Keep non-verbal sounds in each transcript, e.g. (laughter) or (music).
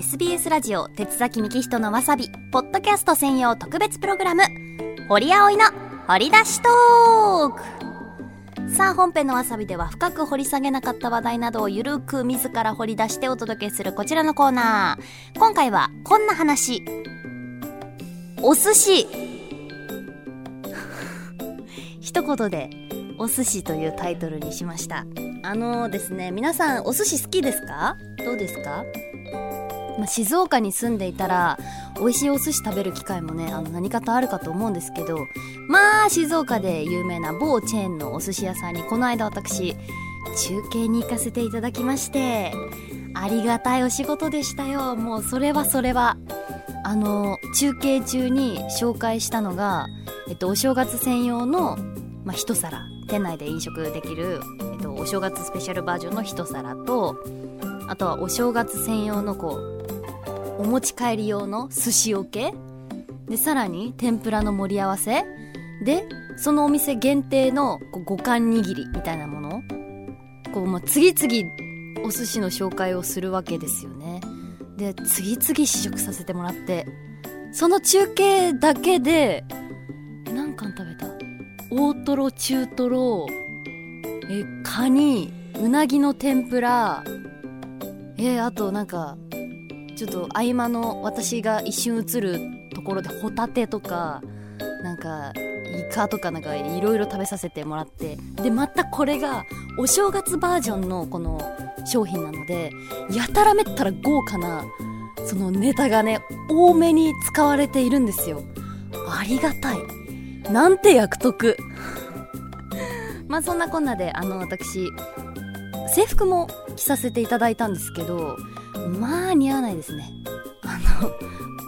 SBS ラジオ鉄崎幹人のわさびポッドキャスト専用特別プログラム堀葵の掘り出しトーク。さあ本編のわさびでは深く掘り下げなかった話題などをゆるく自ら掘り出してお届けするこちらのコーナー。今回はこんな話。お寿司。(laughs) 一言でお寿司というタイトルにしました。あのですね皆さんお寿司好きですか？どうですか？まあ、静岡に住んでいたら美味しいお寿司食べる機会もねあの何かとあるかと思うんですけどまあ静岡で有名な某チェーンのお寿司屋さんにこの間私中継に行かせていただきましてありがたいお仕事でしたよ。もうそれはそれはあの中継中に紹介したのが、えっと、お正月専用の、まあ、一皿。店内で飲食できる、えっと、お正月スペシャルバージョンの一皿とあとはお正月専用のこうお持ち帰り用の寿司おけでさらに天ぷらの盛り合わせ？でそのお店限定の五感握りみたいなもの？こう、まあ、次々お寿司の紹介をするわけですよね。で次々試食させてもらってその中継だけで何貫食べた？大トロ中トロえカニうなぎの天ぷらえあとなんかちょっと合間の私が一瞬映るところでホタテとかなんかイカとかなんかいろいろ食べさせてもらってでまたこれがお正月バージョンのこの商品なのでやたらめったら豪華なそのネタがね多めに使われているんですよ。ありがたい。なんて役得 (laughs) まあそんなこんなであの私制服も着させていただいたんですけどまあ似合わないですね。あの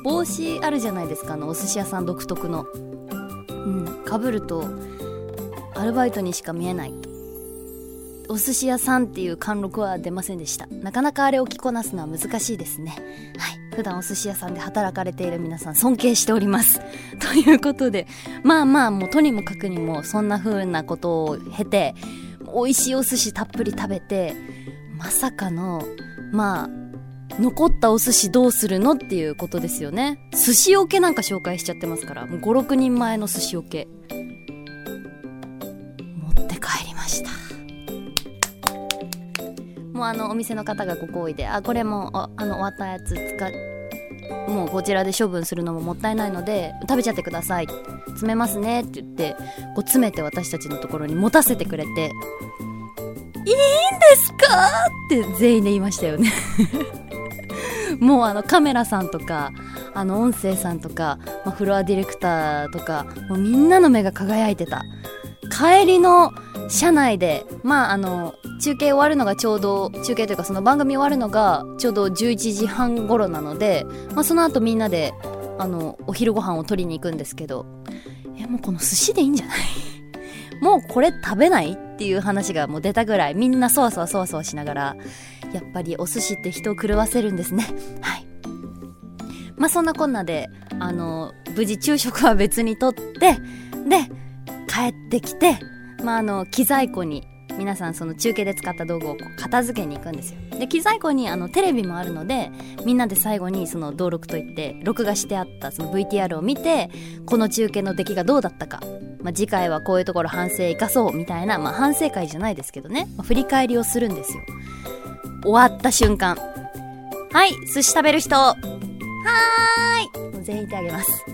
帽子あるじゃないですかあのお寿司屋さん独特の。うんかぶるとアルバイトにしか見えない。お寿司屋さんっていう貫禄は出ませんでした。なかなかあれを着こなすのは難しいですね。はい普段お寿司屋さんで働かれている皆さん尊敬しております。(laughs) ということでまあまあもうとにもかくにもそんな風なことを経て美味しいお寿司たっぷり食べてまさかのまあ残ったお寿司どうするのっていうことですよね。寿司おけなんか紹介しちゃってますからもう56人前の寿司おけ持って帰りました。もうあのお店の方がご好意であこれもあの終わったやつ使っもうこちらで処分するのももったいないので食べちゃってください。詰めますねって言ってこう詰めて私たちのところに持たせてくれていいんですかって全員で言いましたよね。もうあのカメラさんとかあの音声さんとか、まあ、フロアディレクターとかもうみんなの目が輝いてた。帰りの車内でまああの中継終わるのがちょうど中継というかその番組終わるのがちょうど11時半頃なので、まあ、その後みんなであのお昼ご飯を取りに行くんですけどえもうこの寿司でいいんじゃない？(laughs) もうこれ食べない？っていう話がもう出たぐらいみんなそわそわそわそわしながらやっぱりお寿司って人を狂わせるんですね。(laughs) はい。まあそんなこんなであの無事昼食は別にとってで帰ってきてまああの機材庫に皆さんその中継で使った道具をこう片付けに行くんですよ。で機材庫にあのテレビもあるのでみんなで最後にその登録といって録画してあったその VTR を見てこの中継の出来がどうだったか、まあ、次回はこういうところ反省生かそうみたいな、まあ、反省会じゃないですけどね、まあ、振り返りをするんですよ。終わった瞬間。はい寿司食べる人。はーい。全員手あげます。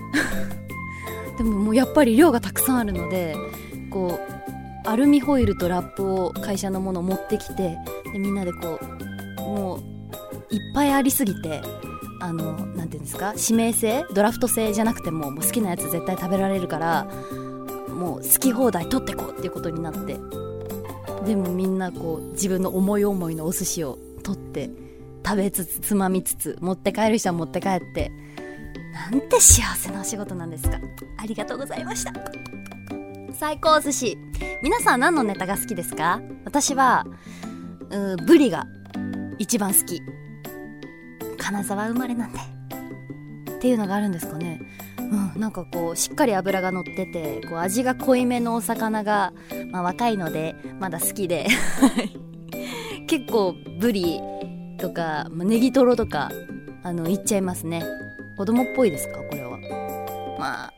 (laughs) でももうやっぱり量がたくさんあるのでこうアルミホイルとラップを会社のものを持ってきてでみんなでこうもういっぱいありすぎてあのなていうんですか？指名制？ドラフト制じゃなくてももう好きなやつ絶対食べられるからもう好き放題取ってこうっていうことになってでもみんなこう自分の思い思いのお寿司を取って食べつつつまみつつ持って帰る人は持って帰ってなんて幸せなお仕事なんですか。ありがとうございました。最高寿司。皆さん何のネタが好きですか？私はうブリが一番好き。金沢生まれなんで。っていうのがあるんですかね。うん、なんかこうしっかり脂が乗っててこう味が濃いめのお魚が、まあ、若いのでまだ好きで。(laughs) 結構ブリとか、まあ、ネギトロとかあの言っちゃいますね。子供っぽいですか？これは。まあ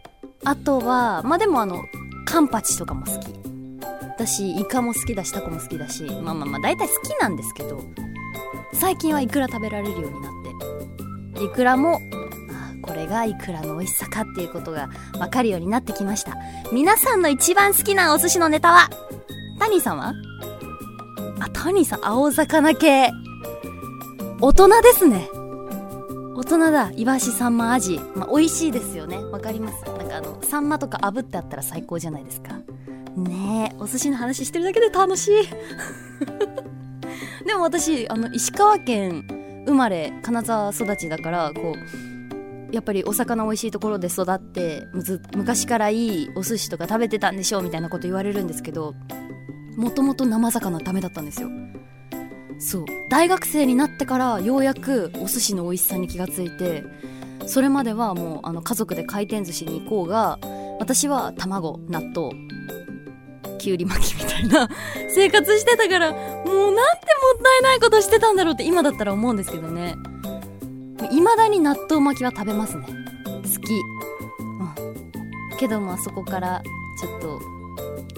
あとはまあでもあのカンパチとかも好き。私イカも好きだしタコも好きだしまあまあまあ大体好きなんですけど最近はイクラ食べられるようになって。イクラもこれがイクラの美味しさかっていうことが分かるようになってきました。皆さんの一番好きなお寿司のネタは？タニーさんは？あタニーさん青魚系。大人ですね。大人だ。イワシサンマアジ、まあ、美味しいですよね。わかります？なんかあのサンマとか炙ってあったら最高じゃないですか。ねえお寿司の話してるだけで楽しい。(laughs) でも私あの石川県生まれ金沢育ちだからこうやっぱりお魚美味しいところで育って昔からいいお寿司とか食べてたんでしょうみたいなこと言われるんですけどもともと生魚ダメだったんですよ。そう。大学生になってからようやくお寿司の美味しさに気がついてそれまではもうあの家族で回転寿司に行こうが私は卵納豆きゅうり巻きみたいな生活してたからもうなんてもったいないことしてたんだろうって今だったら思うんですけどね。いまだに納豆巻きは食べますね。好き。うん。けどもあそこからちょっと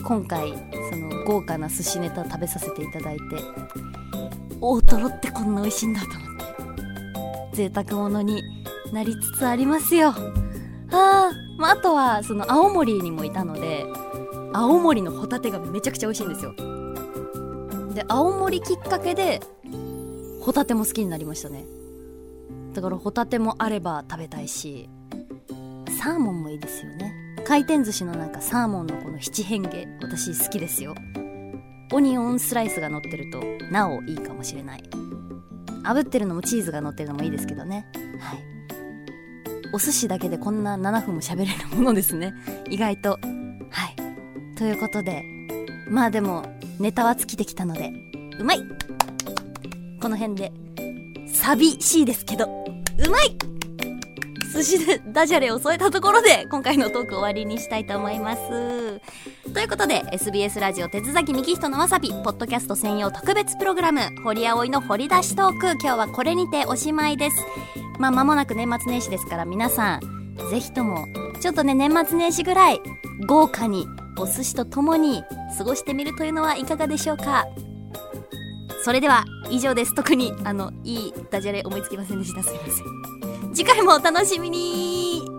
今回その豪華な寿司ネタ食べさせていただいて大トロってこんな美味しいんだと思って。贅沢者になりつつありますよ。あー、まあ、あとはその青森にもいたので青森のホタテがめちゃくちゃ美味しいんですよ。で青森きっかけでホタテも好きになりましたね。だからホタテもあれば食べたいしサーモンもいいですよね。回転寿司のなんかサーモンのこの七変化私好きですよ。オニオンスライスが乗ってるとなおいいかもしれない。炙ってるのもチーズが乗ってるのもいいですけどね。はい。お寿司だけでこんな7分も喋れるものですね。意外と。はい。ということでまあでもネタは尽きてきたのでうまい！この辺で。寂しいですけどうまい！寿司でダジャレを添えたところで今回のトーク終わりにしたいと思います。ということで SBS ラジオ手続き幹人のわさびポッドキャスト専用特別プログラム堀葵の掘り出しトーク。今日はこれにておしまいです。まあ間もなく年末年始ですから皆さんぜひともちょっとね年末年始ぐらい豪華にお寿司とともに過ごしてみるというのはいかがでしょうか？それでは以上です。特にあのいいダジャレ思いつきませんでした。すいません。次回もお楽しみに。